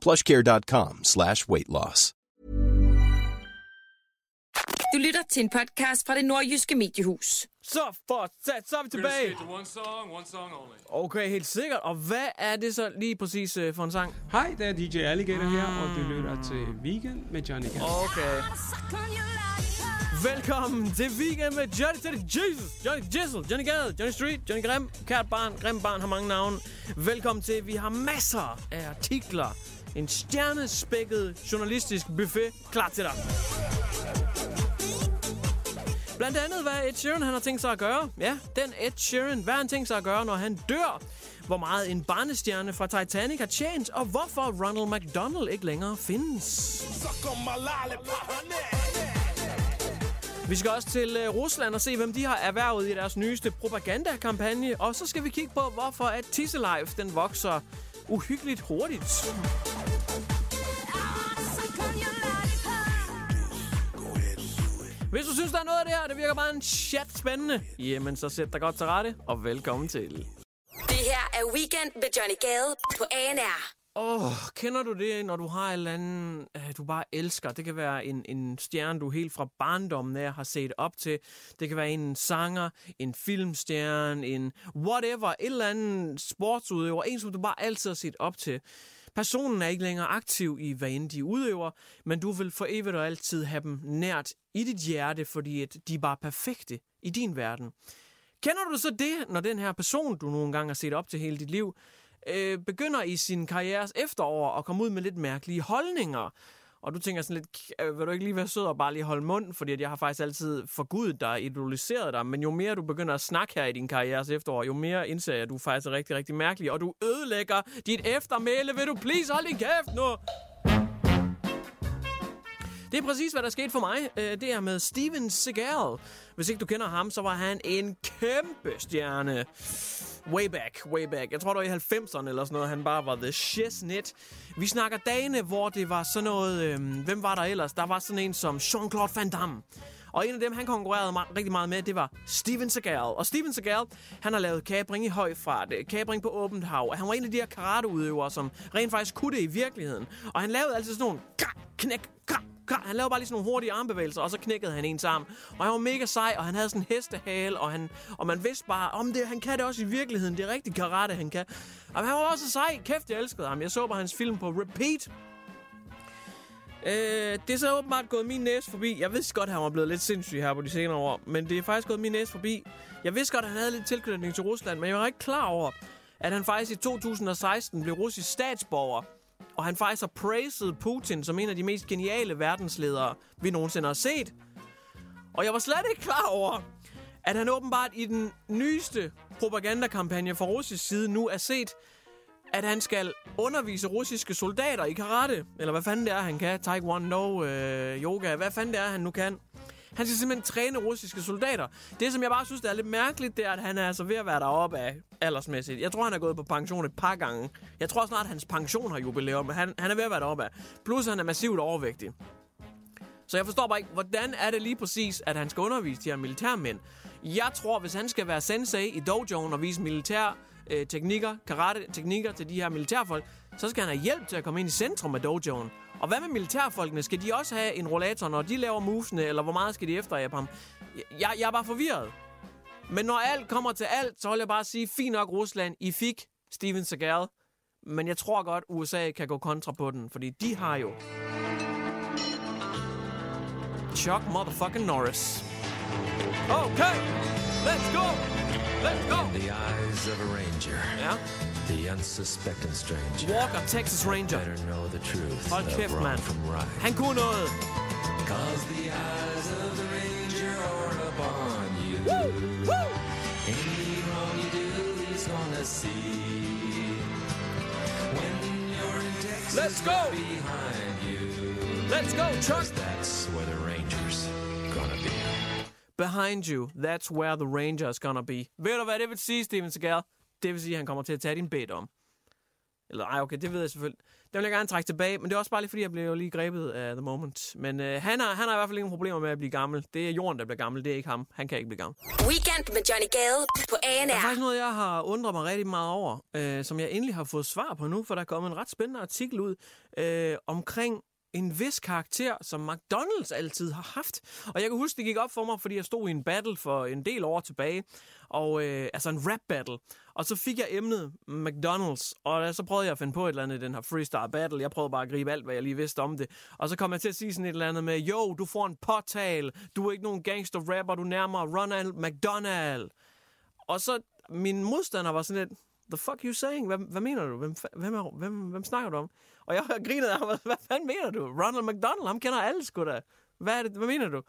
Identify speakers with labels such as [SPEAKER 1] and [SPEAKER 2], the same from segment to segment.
[SPEAKER 1] plushcare.com slash weight loss.
[SPEAKER 2] Du lytter til en podcast fra det nordjyske mediehus.
[SPEAKER 3] Så for sat, så er vi tilbage.
[SPEAKER 4] One song, one song only.
[SPEAKER 3] Okay, helt sikkert. Og hvad er det så lige præcis uh, for en sang?
[SPEAKER 4] Hej, det er DJ Alligator her, og du lytter til Weekend med Johnny Gas.
[SPEAKER 3] Okay. Velkommen til Weekend med Johnny Teddy Jesus, Johnny Jizzle, Johnny Gade, Johnny Street, Johnny Grim, Kært Barn, Grim Barn har mange navne. Velkommen til, vi har masser af artikler. En stjernespækket journalistisk buffet klar til dig. Blandt andet, hvad Ed Sheeran han har tænkt sig at gøre. Ja, den Ed Sheeran, hvad han tænkt sig at gøre, når han dør. Hvor meget en barnestjerne fra Titanic har tjent, og hvorfor Ronald McDonald ikke længere findes. Vi skal også til uh, Rusland og se, hvem de har erhvervet i deres nyeste propagandakampagne. Og så skal vi kigge på, hvorfor at Tisselife den vokser uhyggeligt hurtigt. Hvis du synes, der er noget af det her, det virker bare en chat spændende, jamen så sæt dig godt til rette, og velkommen til.
[SPEAKER 2] Det her er Weekend med Johnny Gade på ANR.
[SPEAKER 3] Åh, oh, kender du det, når du har et eller andet, øh, du bare elsker? Det kan være en, en stjerne, du helt fra barndommen af har set op til. Det kan være en sanger, en filmstjerne, en whatever, et eller andet sportsudøver. En, som du bare altid har set op til. Personen er ikke længere aktiv i, hvad end de udøver, men du vil for evigt og altid have dem nært i dit hjerte, fordi at de er bare perfekte i din verden. Kender du så det, når den her person, du nogle gange har set op til hele dit liv, øh, begynder i sin karrieres efterår at komme ud med lidt mærkelige holdninger? Og du tænker sådan lidt, øh, vil du ikke lige være sød og bare lige holde mund, fordi at jeg har faktisk altid forgudet dig, idoliseret dig, men jo mere du begynder at snakke her i din karrieres efterår, jo mere indser jeg, at du faktisk er rigtig, rigtig mærkelig, og du ødelægger dit eftermæle. Vil du please holde din kæft nu? Det er præcis, hvad der skete for mig. Øh, det er med Steven Seagal. Hvis ikke du kender ham, så var han en kæmpe stjerne. Way back, way back. Jeg tror, det var i 90'erne eller sådan noget. Han bare var the shiznit. Vi snakker dagene, hvor det var sådan noget... Øh, hvem var der ellers? Der var sådan en som Jean-Claude Van Damme. Og en af dem, han konkurrerede meget, rigtig meget med, det var Steven Seagal. Og Steven Seagal, han har lavet kabring i høj fart, øh, det. kabring på åbent hav. Han var en af de her karateudøvere, som rent faktisk kunne det i virkeligheden. Og han lavede altid sådan nogle knæk, knæk, krak. Han lavede bare lige sådan nogle hurtige armbevægelser, og så knækkede han en sammen. Og han var mega sej, og han havde sådan en hestehale, og, han, og man vidste bare, om det, han kan det også i virkeligheden. Det er rigtig karate, han kan. Og han var også sej. Kæft, jeg elskede ham. Jeg så bare hans film på repeat. Øh, det er så åbenbart gået min næse forbi. Jeg vidste godt, at han var blevet lidt sindssyg her på de senere år, men det er faktisk gået min næse forbi. Jeg vidste godt, at han havde lidt tilknytning til Rusland, men jeg var ikke klar over, at han faktisk i 2016 blev russisk statsborger. Og han faktisk har praised Putin som en af de mest geniale verdensledere, vi nogensinde har set. Og jeg var slet ikke klar over, at han åbenbart i den nyeste propagandakampagne fra russisk side nu er set, at han skal undervise russiske soldater i karate. Eller hvad fanden det er, han kan. Taekwondo, øh, yoga, hvad fanden det er, han nu kan. Han skal simpelthen træne russiske soldater. Det, som jeg bare synes, der er lidt mærkeligt, det er, at han er altså ved at være deroppe af aldersmæssigt. Jeg tror, han er gået på pension et par gange. Jeg tror snart, at hans pension har jubilæum, men han, han er ved at være deroppe af. Plus, han er massivt overvægtig. Så jeg forstår bare ikke, hvordan er det lige præcis, at han skal undervise de her militærmænd? Jeg tror, hvis han skal være sensei i dojoen og vise militær øh, teknikker, karate-teknikker til de her militærfolk, så skal han have hjælp til at komme ind i centrum af dojoen. Og hvad med militærfolkene? Skal de også have en rollator, når de laver movesene, eller hvor meget skal de efter ham? Jeg, jeg er bare forvirret. Men når alt kommer til alt, så vil jeg bare sige, fint nok Rusland, I fik Steven Seagal. Men jeg tror godt, USA kan gå kontra på den, fordi de har jo Chuck motherfucking Norris. Okay, let's go! Let's go!
[SPEAKER 5] The eyes of a ranger.
[SPEAKER 3] Yeah.
[SPEAKER 5] The unsuspecting stranger.
[SPEAKER 3] Walk Walker, Texas Ranger.
[SPEAKER 5] Better know the truth
[SPEAKER 3] Hold
[SPEAKER 5] of
[SPEAKER 3] kæft, mand.
[SPEAKER 5] from right.
[SPEAKER 3] Han kunne noget.
[SPEAKER 5] Cause the eyes of the ranger are upon you.
[SPEAKER 3] Woo!
[SPEAKER 5] Any wrong you do, he's gonna see. When you're in Texas,
[SPEAKER 3] Let's go!
[SPEAKER 5] behind you.
[SPEAKER 3] Let's go, Chuck!
[SPEAKER 5] That's where
[SPEAKER 3] Behind you, that's where the Ranger's gonna be. Ved du, hvad det vil sige, Steven Seagal? Det vil sige, at han kommer til at tage din bed om. Eller ej, okay, det ved jeg selvfølgelig. Det vil jeg gerne trække tilbage, men det er også bare lige fordi, jeg blev lige grebet af The Moment. Men øh, han, har, han har i hvert fald ingen problemer med at blive gammel. Det er jorden, der bliver gammel, det er ikke ham. Han kan ikke blive gammel.
[SPEAKER 2] Weekend med Johnny Gade på
[SPEAKER 3] Der er
[SPEAKER 2] ANR.
[SPEAKER 3] faktisk noget, jeg har undret mig rigtig meget over, øh, som jeg endelig har fået svar på nu, for der er kommet en ret spændende artikel ud øh, omkring en vis karakter, som McDonald's altid har haft. Og jeg kan huske, det gik op for mig, fordi jeg stod i en battle for en del år tilbage, og øh, altså en rap battle. Og så fik jeg emnet McDonald's, og så prøvede jeg at finde på et eller andet i den her freestyle battle. Jeg prøvede bare at gribe alt, hvad jeg lige vidste om det. Og så kom jeg til at sige sådan et eller andet med, jo, du får en påtal, du er ikke nogen gangster rapper, du nærmer Ronald McDonald. Og så min modstander var sådan lidt, the fuck you saying? Hvad, hvad mener du? Hvem, hvem, er, hvem, hvem snakker du om? Og jeg grinede af ham, hvad fanden mener du? Ronald McDonald, ham kender alle sgu da. Hvad, er det, hvad mener du?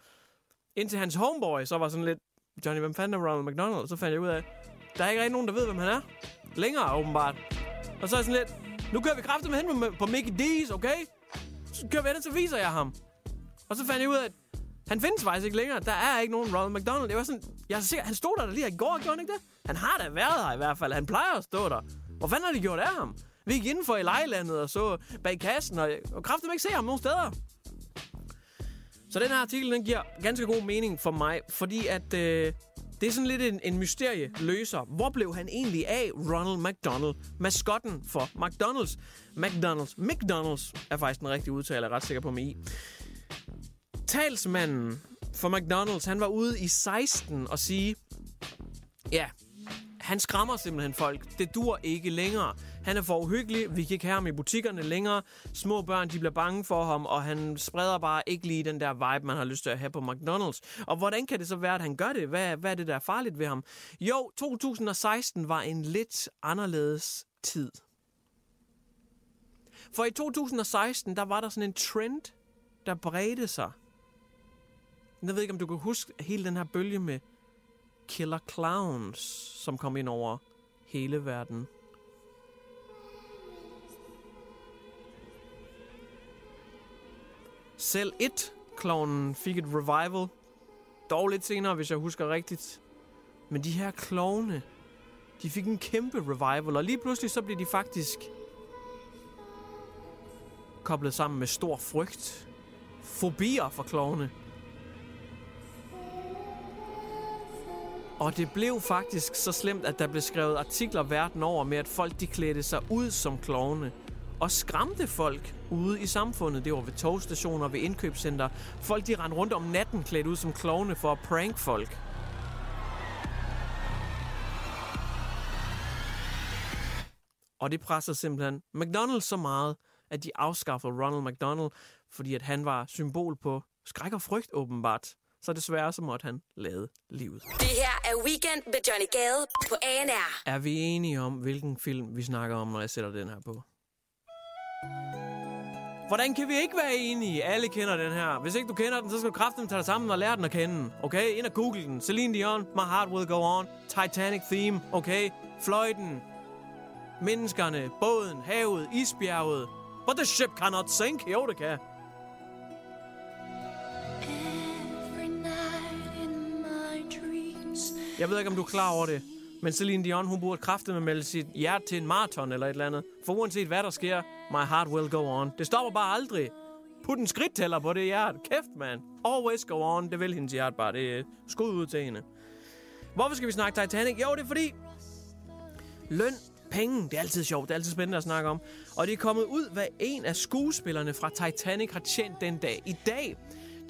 [SPEAKER 3] Indtil hans homeboy så var sådan lidt, Johnny, hvem fanden er Ronald McDonald? Så fandt jeg ud af, der er ikke rigtig nogen, der ved, hvem han er. Længere, åbenbart. Og så er jeg sådan lidt, nu kører vi kraftigt med hen på, Mickey D's, okay? Så kører vi hen, så viser jeg ham. Og så fandt jeg ud af, at han findes faktisk ikke længere. Der er ikke nogen Ronald McDonald. Det var sådan, jeg ser, han stod der lige i går, gjorde han ikke det? Han har da været her i hvert fald. Han plejer at stå der. Hvor fanden har de gjort af ham? Vi gik indenfor i lejlandet og så bag kassen, og, og kraftigt ikke se ham nogen steder. Så den her artikel, den giver ganske god mening for mig, fordi at øh, det er sådan lidt en, en mysterie løser. Hvor blev han egentlig af, Ronald McDonald, maskotten for McDonald's? McDonald's. McDonald's er faktisk den rigtige udtale, jeg er ret sikker på mig i. Talsmanden for McDonald's, han var ude i 16 og sige, ja, han skræmmer simpelthen folk. Det dur ikke længere. Han er for uhyggelig. Vi kan ikke have ham i butikkerne længere. Små børn, de bliver bange for ham, og han spreder bare ikke lige den der vibe, man har lyst til at have på McDonald's. Og hvordan kan det så være, at han gør det? Hvad, hvad er det, der er farligt ved ham? Jo, 2016 var en lidt anderledes tid. For i 2016, der var der sådan en trend, der bredte sig. Jeg ved ikke, om du kan huske hele den her bølge med killer clowns, som kom ind over hele verden. Selv et klovnen fik et revival. Dog lidt senere, hvis jeg husker rigtigt. Men de her klovne, de fik en kæmpe revival, og lige pludselig så blev de faktisk koblet sammen med stor frygt. Fobier for klovne. Og det blev faktisk så slemt, at der blev skrevet artikler verden over med, at folk de klædte sig ud som klovne. Og skræmte folk ude i samfundet. Det var ved togstationer, ved indkøbscenter. Folk de rendte rundt om natten klædt ud som klovne for at prank folk. Og det presser simpelthen McDonald's så meget, at de afskaffede Ronald McDonald, fordi at han var symbol på skræk og frygt åbenbart. Så desværre så måtte han lade livet.
[SPEAKER 2] Det her er Weekend med Johnny Gade på ANR.
[SPEAKER 3] Er vi enige om, hvilken film vi snakker om, når jeg sætter den her på? Hvordan kan vi ikke være enige? Alle kender den her. Hvis ikke du kender den, så skal du kraften tage dig sammen og lære den at kende. Okay? Ind og google den. Celine Dion, My Heart Will Go On. Titanic Theme. Okay? Fløjten. Menneskerne. Båden. Havet. Isbjerget. But the ship cannot sink. Jo, det kan. Jeg ved ikke, om du er klar over det. Men Celine Dion, hun burde kraftigt med melde sit hjerte til en maraton eller et eller andet. For uanset hvad der sker, my heart will go on. Det stopper bare aldrig. Put en skridttæller på det hjerte. Kæft, mand. Always go on. Det vil hendes hjerte bare. Det er skud ud til hende. Hvorfor skal vi snakke Titanic? Jo, det er fordi... Løn, penge, det er altid sjovt. Det er altid spændende at snakke om. Og det er kommet ud, hvad en af skuespillerne fra Titanic har tjent den dag. I dag,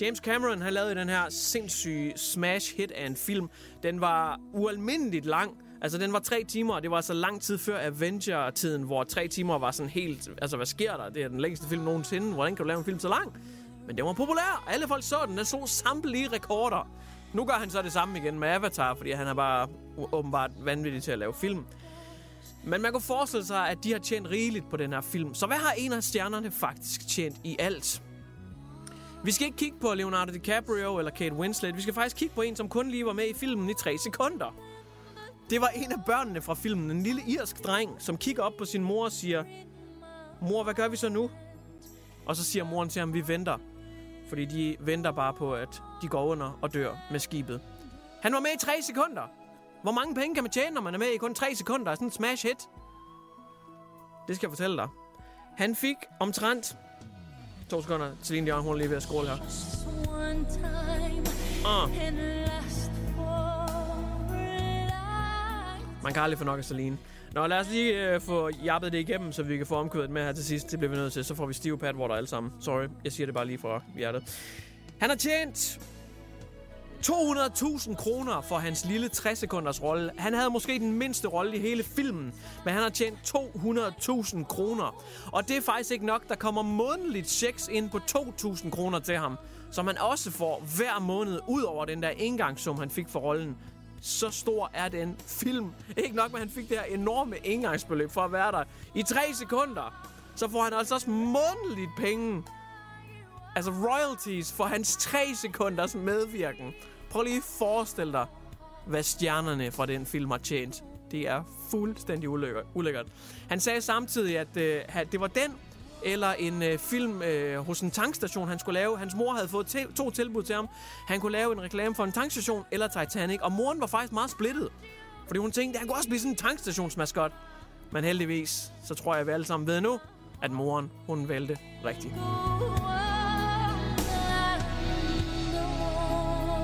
[SPEAKER 3] James Cameron han lavede den her sindssyge smash hit af en film. Den var ualmindeligt lang. Altså, den var tre timer, og det var så lang tid før Avenger-tiden, hvor tre timer var sådan helt... Altså, hvad sker der? Det er den længste film nogensinde. Hvordan kan du lave en film så lang? Men den var populær. Alle folk så den. Den så samtlige rekorder. Nu gør han så det samme igen med Avatar, fordi han er bare åbenbart vanvittig til at lave film. Men man kunne forestille sig, at de har tjent rigeligt på den her film. Så hvad har en af stjernerne faktisk tjent i alt? Vi skal ikke kigge på Leonardo DiCaprio eller Kate Winslet. Vi skal faktisk kigge på en, som kun lige var med i filmen i 3 sekunder. Det var en af børnene fra filmen, en lille irsk dreng, som kigger op på sin mor og siger, Mor, hvad gør vi så nu? Og så siger moren til ham, vi venter. Fordi de venter bare på, at de går under og dør med skibet. Han var med i 3 sekunder. Hvor mange penge kan man tjene, når man er med i kun 3 sekunder? Sådan en smash hit. Det skal jeg fortælle dig. Han fik omtrent... To sekunder. Celine Dion, hun er lige ved at scrolle her.
[SPEAKER 6] Uh.
[SPEAKER 3] Ah.
[SPEAKER 6] for.
[SPEAKER 3] Man kan aldrig få nok af Celine. Nå, lad os lige øh, få jappet det igennem, så vi kan få omkødet med her til sidst. Det bliver vi nødt til. Så får vi stive patwater alle sammen. Sorry, jeg siger det bare lige fra hjertet. Han har tjent 200.000 kroner for hans lille 60 sekunders rolle. Han havde måske den mindste rolle i hele filmen, men han har tjent 200.000 kroner. Og det er faktisk ikke nok. Der kommer månedligt checks ind på 2.000 kroner til ham, som han også får hver måned, ud over den der engangssum, han fik for rollen. Så stor er den film. Ikke nok med, han fik det her enorme engangsbeløb for at være der i 3 sekunder. Så får han altså også månedligt penge Altså royalties for hans 3 sekunders medvirken. Prøv lige at forestille dig, hvad stjernerne fra den film har tjent. Det er fuldstændig ulækkert. Han sagde samtidig, at øh, det var den eller en øh, film øh, hos en tankstation, han skulle lave. Hans mor havde fået til- to tilbud til ham. Han kunne lave en reklame for en tankstation eller Titanic. Og moren var faktisk meget splittet. Fordi hun tænkte, at han kunne også blive sådan en tankstationsmaskot. Men heldigvis, så tror jeg, at vi alle sammen ved nu, at moren, hun valgte rigtigt.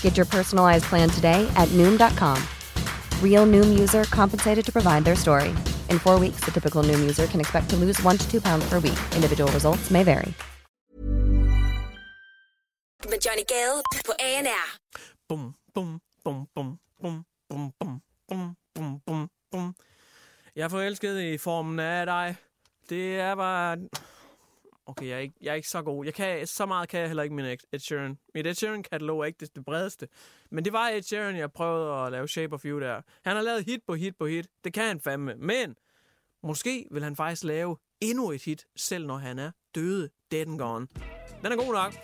[SPEAKER 7] Get your personalized plan today at Noom.com. Real Noom user compensated to provide their story. In four weeks, the typical Noom user can expect to lose one to two pounds per week. Individual results may vary.
[SPEAKER 2] med Johnny Gade på ANR.
[SPEAKER 3] Bum, bum, bum, bum, bum, bum, bum, bum, bum, bum, bum. Jeg er forelsket i formen af dig. Det er bare... Okay, jeg er, ikke, jeg er ikke så god. Jeg kan, så meget kan jeg heller ikke min Ed Sheeran. Mit Ed Sheeran-katalog er ikke det, det bredeste. Men det var Ed Sheeran, jeg prøvede at lave Shape of You der. Han har lavet hit på hit på hit. Det kan han fandme. Men måske vil han faktisk lave endnu et hit, selv når han er døde. Dead and gone. Den er god nok.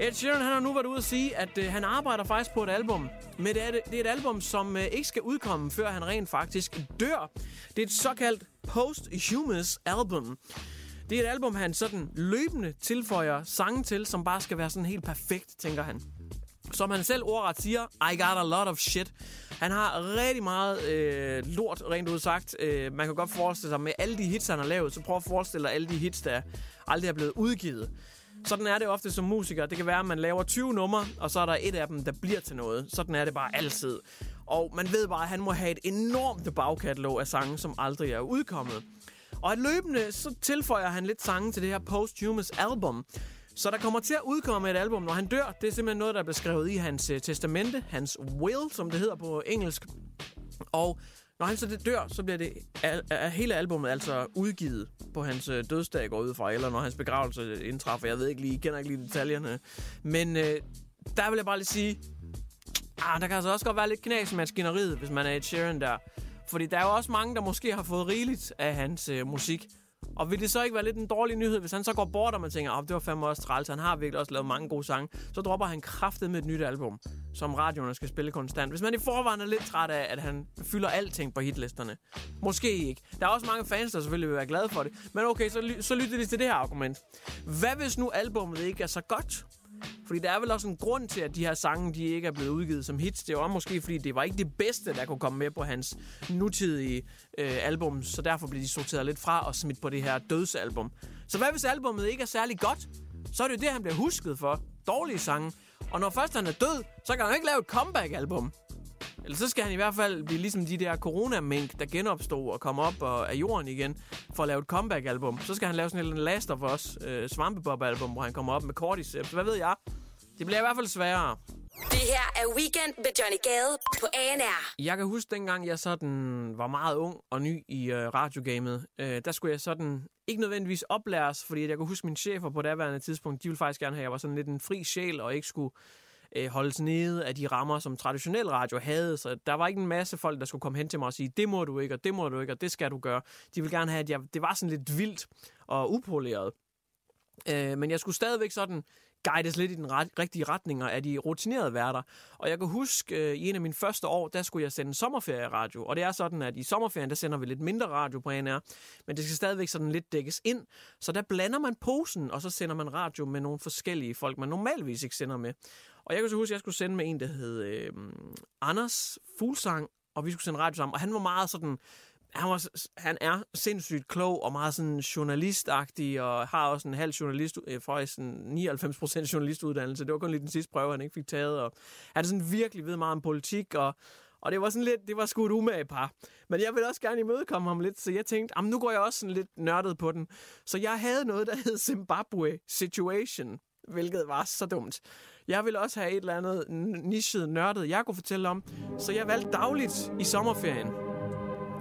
[SPEAKER 3] Ed Sheeran han har nu været ude at sige, at øh, han arbejder faktisk på et album. Men det er, det, det er et album, som øh, ikke skal udkomme, før han rent faktisk dør. Det er et såkaldt posthumous album. Det er et album, han sådan løbende tilføjer sange til, som bare skal være sådan helt perfekt, tænker han. Som han selv ordret siger, I got a lot of shit. Han har rigtig meget øh, lort, rent ud sagt. Øh, man kan godt forestille sig, med alle de hits, han har lavet, så prøv at forestille dig alle de hits, der aldrig er blevet udgivet. Sådan er det ofte som musiker. Det kan være, at man laver 20 numre, og så er der et af dem, der bliver til noget. Sådan er det bare altid. Og man ved bare, at han må have et enormt bagkatalog af sange, som aldrig er udkommet. Og løbende, så tilføjer han lidt sange til det her posthumous album. Så der kommer til at udkomme et album, når han dør. Det er simpelthen noget, der blev skrevet i hans øh, testamente, hans will, som det hedder på engelsk. Og når han så det dør, så bliver det al- hele albummet altså udgivet på hans øh, dødsdag går ud fra, eller når hans begravelse indtræffer. Jeg ved ikke lige, kender ikke lige detaljerne. Men øh, der vil jeg bare lige sige, ah, der kan altså også godt være lidt knas i maskineriet, hvis man er et Sheeran der. Fordi der er jo også mange, der måske har fået rigeligt af hans øh, musik. Og vil det så ikke være lidt en dårlig nyhed, hvis han så går bort, og man tænker, oh, det var fandme også træls, han har virkelig også lavet mange gode sange, så dropper han kraftet med et nyt album, som radioerne skal spille konstant. Hvis man i forvejen er lidt træt af, at han fylder alting på hitlisterne. Måske ikke. Der er også mange fans, der selvfølgelig vil være glade for det. Men okay, så, ly- så lytter de til det her argument. Hvad hvis nu albummet ikke er så godt? Fordi der er vel også en grund til, at de her sange, de ikke er blevet udgivet som hits. Det var måske, fordi det var ikke det bedste, der kunne komme med på hans nutidige øh, album. Så derfor blev de sorteret lidt fra og smidt på det her dødsalbum. Så hvad hvis albummet ikke er særlig godt? Så er det jo det, han bliver husket for. dårlige sange. Og når først han er død, så kan han ikke lave et comeback-album. Eller så skal han i hvert fald blive ligesom de der coronamink, der genopstod og kom op og af jorden igen, for at lave et comeback-album. Så skal han lave sådan en Last of Us øh, svampebob-album, hvor han kommer op med Cordyceps. Hvad ved jeg? Det bliver i hvert fald sværere.
[SPEAKER 2] Det her er Weekend med Johnny Gade på ANR.
[SPEAKER 3] Jeg kan huske dengang, jeg sådan var meget ung og ny i øh, radiogamet. Øh, der skulle jeg sådan ikke nødvendigvis oplæres, fordi jeg kunne huske mine chefer på daværende tidspunkt, de ville faktisk gerne have, at jeg var sådan lidt en fri sjæl og ikke skulle øh, holdes nede af de rammer, som traditionel radio havde. Så der var ikke en masse folk, der skulle komme hen til mig og sige, det må du ikke, og det må du ikke, og det skal du gøre. De ville gerne have, at jeg, det var sådan lidt vildt og upoleret. Øh, men jeg skulle stadigvæk sådan guides lidt i den ret, rigtige retning af de rutinerede værter. Og jeg kan huske, øh, i en af mine første år, der skulle jeg sende sommerferieradio. Og det er sådan, at i sommerferien, der sender vi lidt mindre radio på NR, men det skal stadigvæk sådan lidt dækkes ind. Så der blander man posen, og så sender man radio med nogle forskellige folk, man normalvis ikke sender med. Og jeg kan så huske, at jeg skulle sende med en, der hed øh, Anders Fuglsang, og vi skulle sende radio sammen. Og han var meget sådan han, var, han er sindssygt klog og meget sådan journalistagtig, og har også en halv journalist, øh, faktisk en 99% journalistuddannelse. Det var kun lige den sidste prøve, han ikke fik taget. Og han er sådan virkelig ved meget om politik, og, og det var sådan lidt, det var sgu et umage par. Men jeg ville også gerne imødekomme ham lidt, så jeg tænkte, jamen nu går jeg også sådan lidt nørdet på den. Så jeg havde noget, der hed Zimbabwe Situation, hvilket var så dumt. Jeg ville også have et eller andet nichet nørdet, jeg kunne fortælle om. Så jeg valgte dagligt i sommerferien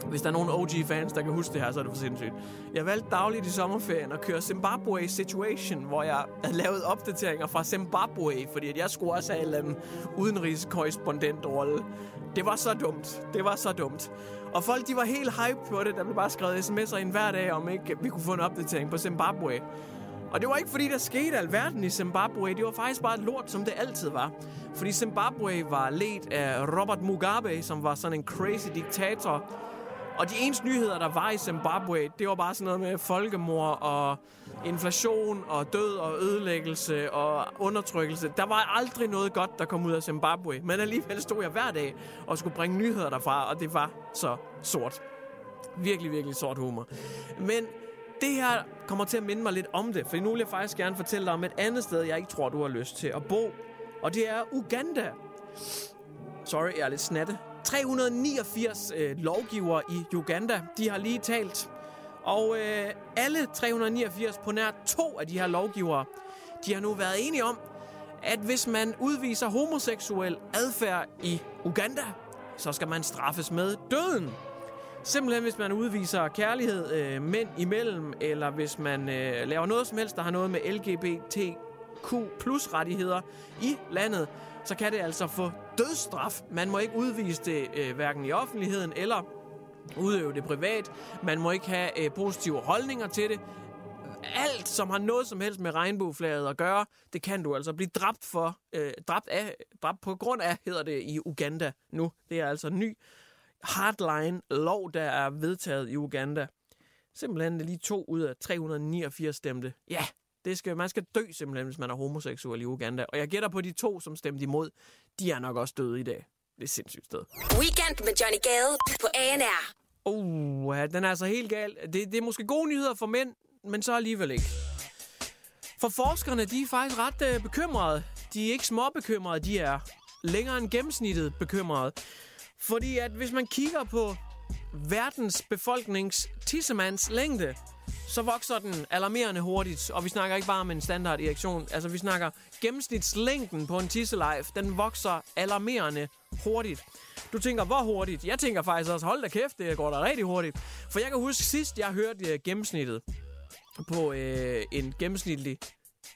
[SPEAKER 3] hvis der er nogen OG-fans, der kan huske det her, så er det for sindssygt. Jeg valgte dagligt i sommerferien at køre Zimbabwe Situation, hvor jeg havde lavet opdateringer fra Zimbabwe, fordi at jeg skulle også have en eller anden udenrigskorrespondentrolle. Det var så dumt. Det var så dumt. Og folk, de var helt hype på det. Der blev bare skrevet sms'er ind hver dag, om ikke vi kunne få en opdatering på Zimbabwe. Og det var ikke fordi, der skete alverden i Zimbabwe. Det var faktisk bare lort, som det altid var. Fordi Zimbabwe var ledt af Robert Mugabe, som var sådan en crazy diktator, og de eneste nyheder, der var i Zimbabwe, det var bare sådan noget med folkemord og inflation og død og ødelæggelse og undertrykkelse. Der var aldrig noget godt, der kom ud af Zimbabwe. Men alligevel stod jeg hver dag og skulle bringe nyheder derfra, og det var så sort. Virkelig, virkelig sort humor. Men det her kommer til at minde mig lidt om det, for nu vil jeg faktisk gerne fortælle dig om et andet sted, jeg ikke tror, du har lyst til at bo. Og det er Uganda. Sorry, jeg er lidt snatte. 389 øh, lovgivere i Uganda, de har lige talt. Og øh, alle 389 på nær to af de her lovgivere, de har nu været enige om, at hvis man udviser homoseksuel adfærd i Uganda, så skal man straffes med døden. Simpelthen hvis man udviser kærlighed øh, mænd imellem, eller hvis man øh, laver noget som helst, der har noget med LGBTQ plus rettigheder i landet, så kan det altså få dødsstraf. Man må ikke udvise det øh, hverken i offentligheden eller udøve det privat. Man må ikke have øh, positive holdninger til det. Alt, som har noget som helst med regnbueflaget at gøre, det kan du altså blive dræbt for. Øh, dræbt, af, dræbt på grund af, hedder det i Uganda nu. Det er altså ny hardline lov, der er vedtaget i Uganda. Simpelthen lige to ud af 389 stemte. Ja, det skal, man skal dø simpelthen, hvis man er homoseksuel i Uganda. Og jeg gætter på de to, som stemte imod, de er nok også døde i dag. Det er sindssygt sted.
[SPEAKER 2] Weekend med Johnny Gade på ANR.
[SPEAKER 3] Uh, ja, den er altså helt gal. Det, det er måske gode nyheder for mænd, men så alligevel ikke. For forskerne, de er faktisk ret øh, bekymrede. De er ikke små bekymrede, de er længere end gennemsnittet bekymrede. Fordi at hvis man kigger på verdens befolknings tissemands længde, så vokser den alarmerende hurtigt. Og vi snakker ikke bare om en standard erektion. Altså, vi snakker gennemsnitslængden på en tisselife. Den vokser alarmerende hurtigt. Du tænker, hvor hurtigt? Jeg tænker faktisk også, hold da kæft, det går da rigtig hurtigt. For jeg kan huske sidst, jeg hørte eh, gennemsnittet på øh, en gennemsnitlig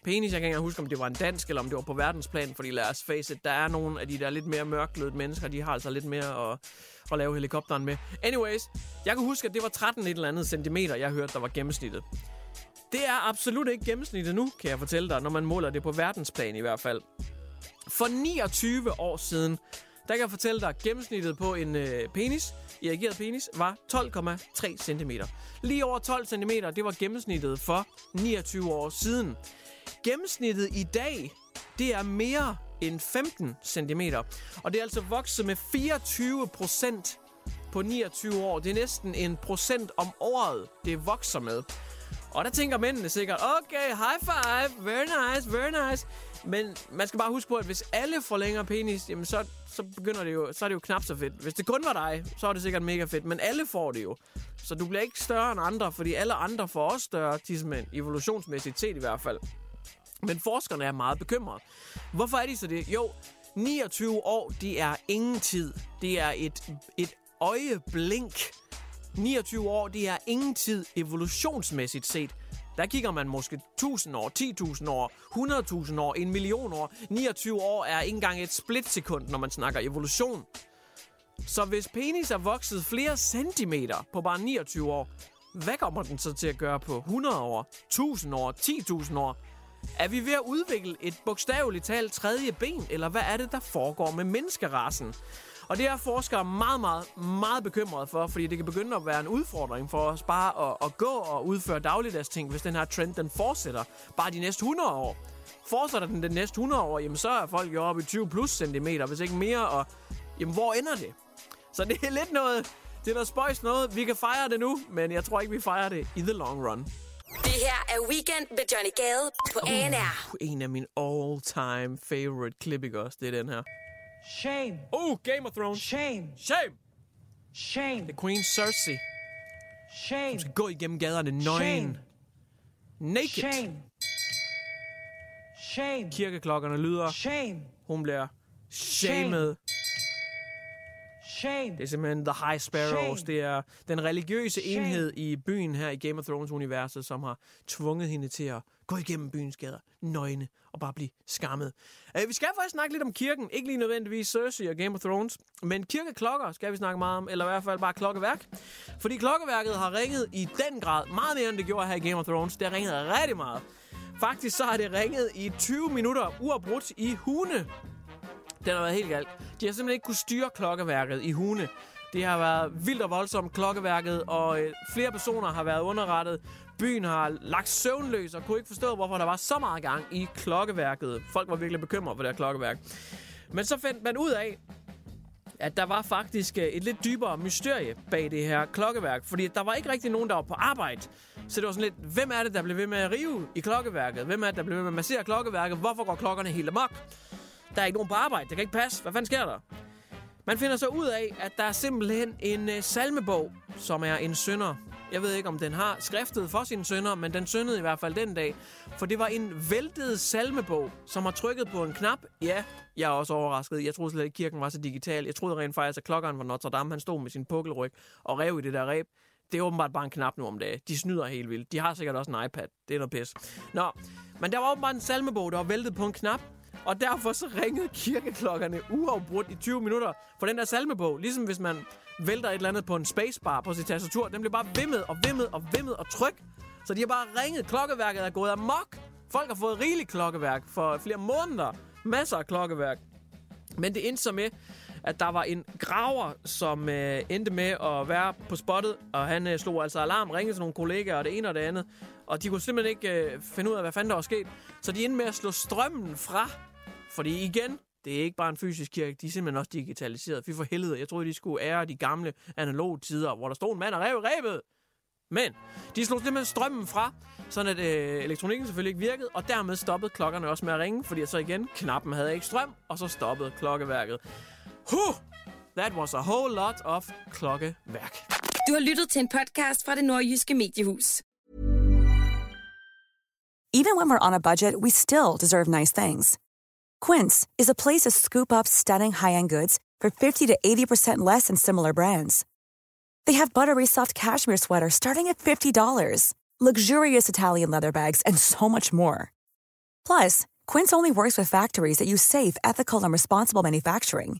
[SPEAKER 3] penis. Jeg kan ikke huske, om det var en dansk, eller om det var på verdensplan, fordi lad os face it, der er nogle af de der lidt mere mørklødte mennesker, de har altså lidt mere at, at lave helikopteren med. Anyways, jeg kan huske, at det var 13 et eller andet centimeter, jeg hørte, der var gennemsnittet. Det er absolut ikke gennemsnittet nu, kan jeg fortælle dig, når man måler det på verdensplan i hvert fald. For 29 år siden, der kan jeg fortælle dig, at gennemsnittet på en øh, penis, irrigeret penis, var 12,3 cm. Lige over 12 cm, det var gennemsnittet for 29 år siden. Gennemsnittet i dag, det er mere end 15 cm. Og det er altså vokset med 24 procent på 29 år. Det er næsten en procent om året, det vokser med. Og der tænker mændene sikkert, okay, high five, very nice, very nice. Men man skal bare huske på, at hvis alle får længere penis, jamen så, så begynder det jo, så er det jo knap så fedt. Hvis det kun var dig, så er det sikkert mega fedt. Men alle får det jo. Så du bliver ikke større end andre, fordi alle andre får også større tissemænd, evolutionsmæssigt set i hvert fald. Men forskerne er meget bekymrede. Hvorfor er de så det? Jo, 29 år, det er ingen tid. Det er et, et øjeblink. 29 år, det er ingen tid evolutionsmæssigt set. Der kigger man måske 1000 år, 10.000 år, 100.000 år, en million år. 29 år er ikke engang et splitsekund, når man snakker evolution. Så hvis penis er vokset flere centimeter på bare 29 år, hvad kommer den så til at gøre på 100 år, 1000 år, 10.000 år? Er vi ved at udvikle et bogstaveligt talt tredje ben, eller hvad er det, der foregår med menneskerassen? Og det er forskere meget, meget, meget bekymrede for, fordi det kan begynde at være en udfordring for os bare at, at gå og udføre dagligdags ting, hvis den her trend den fortsætter bare de næste 100 år. Fortsætter den de næste 100 år, jamen så er folk jo oppe i 20 plus centimeter, hvis ikke mere, og jamen hvor ender det? Så det er lidt noget, det er noget spøjs noget. Vi kan fejre det nu, men jeg tror ikke, vi fejrer det i the long run.
[SPEAKER 2] Det her er Weekend med Johnny Gade på ANR.
[SPEAKER 3] Uh, en af mine all-time favorite klip, ikke også? Det er den her.
[SPEAKER 8] Shame.
[SPEAKER 3] Oh, Game of Thrones.
[SPEAKER 8] Shame.
[SPEAKER 3] Shame.
[SPEAKER 8] Shame.
[SPEAKER 3] The Queen Cersei.
[SPEAKER 8] Shame.
[SPEAKER 3] Hun skal gå igennem gaderne nøgen. Naked.
[SPEAKER 8] Shame. Shame.
[SPEAKER 3] Kirkeklokkerne lyder.
[SPEAKER 8] Shame.
[SPEAKER 3] Hun bliver shamed.
[SPEAKER 8] Shame.
[SPEAKER 3] Det er simpelthen The High Sparrows.
[SPEAKER 8] Shame.
[SPEAKER 3] Det er den religiøse
[SPEAKER 8] Shame.
[SPEAKER 3] enhed i byen her i Game of Thrones-universet, som har tvunget hende til at gå igennem byens gader, nøgne og bare blive skammet. Uh, vi skal faktisk snakke lidt om kirken. Ikke lige nødvendigvis Cersei og Game of Thrones, men kirkeklokker skal vi snakke meget om, eller i hvert fald bare klokkeværk. Fordi klokkeværket har ringet i den grad, meget mere end det gjorde her i Game of Thrones. Det har ringet rigtig meget. Faktisk så har det ringet i 20 minutter uafbrudt i hune. Den har været helt galt. De har simpelthen ikke kunne styre klokkeværket i Hune. Det har været vildt og voldsomt klokkeværket, og øh, flere personer har været underrettet. Byen har lagt søvnløs og kunne ikke forstå, hvorfor der var så meget gang i klokkeværket. Folk var virkelig bekymrede for det her klokkeværk. Men så fandt man ud af, at der var faktisk øh, et lidt dybere mysterie bag det her klokkeværk. Fordi der var ikke rigtig nogen, der var på arbejde. Så det var sådan lidt, hvem er det, der blev ved med at rive i klokkeværket? Hvem er det, der blev ved med at massere klokkeværket? Hvorfor går klokkerne helt amok? Der er ikke nogen på arbejde. Det kan ikke passe. Hvad fanden sker der? Man finder så ud af, at der er simpelthen en øh, salmebog, som er en sønder. Jeg ved ikke, om den har skriftet for sine sønder, men den syndede i hvert fald den dag. For det var en væltet salmebog, som har trykket på en knap. Ja, jeg er også overrasket. Jeg troede slet ikke, kirken var så digital. Jeg troede rent faktisk, at klokkeren var Notre Dame. Han stod med sin pukkelryg og rev i det der ræb. Det er åbenbart bare en knap nu om dagen. De snyder helt vildt. De har sikkert også en iPad. Det er noget pis. Nå, men der var åbenbart en salmebog, der var væltet på en knap. Og derfor så ringede kirkeklokkerne uafbrudt i 20 minutter for den der salmebog. Ligesom hvis man vælter et eller andet på en spacebar på sit tastatur. Den bliver bare vimmet og vimmet og vimmet og tryk. Så de har bare ringet. Klokkeværket er gået amok. Folk har fået rigeligt klokkeværk for flere måneder. Masser af klokkeværk. Men det endte så med, at der var en graver, som øh, endte med at være på spottet, og han øh, slog altså alarm, ringede til nogle kollegaer, og det ene og det andet. Og de kunne simpelthen ikke øh, finde ud af, hvad fanden der var sket. Så de endte med at slå strømmen fra. Fordi igen, det er ikke bare en fysisk kirke, de er simpelthen også digitaliseret. Fy for helvede, jeg troede, de skulle ære de gamle analoge tider, hvor der stod en mand og rev rebet. Men de slog simpelthen strømmen fra, sådan at øh, elektronikken selvfølgelig ikke virkede, og dermed stoppede klokkerne også med at ringe, fordi så igen, knappen havde ikke strøm, og så stoppede klokkeværket. Huh! That was a whole lot of klokkeværk.
[SPEAKER 2] Du har lyttet til en podcast fra det nordjyske mediehus.
[SPEAKER 9] Even when we're on a budget, we still deserve nice things. Quince is a place to scoop up stunning high-end goods for 50 to 80% less than similar brands. They have buttery soft cashmere sweaters starting at $50, luxurious Italian leather bags, and so much more. Plus, Quince only works with factories that use safe, ethical, and responsible manufacturing.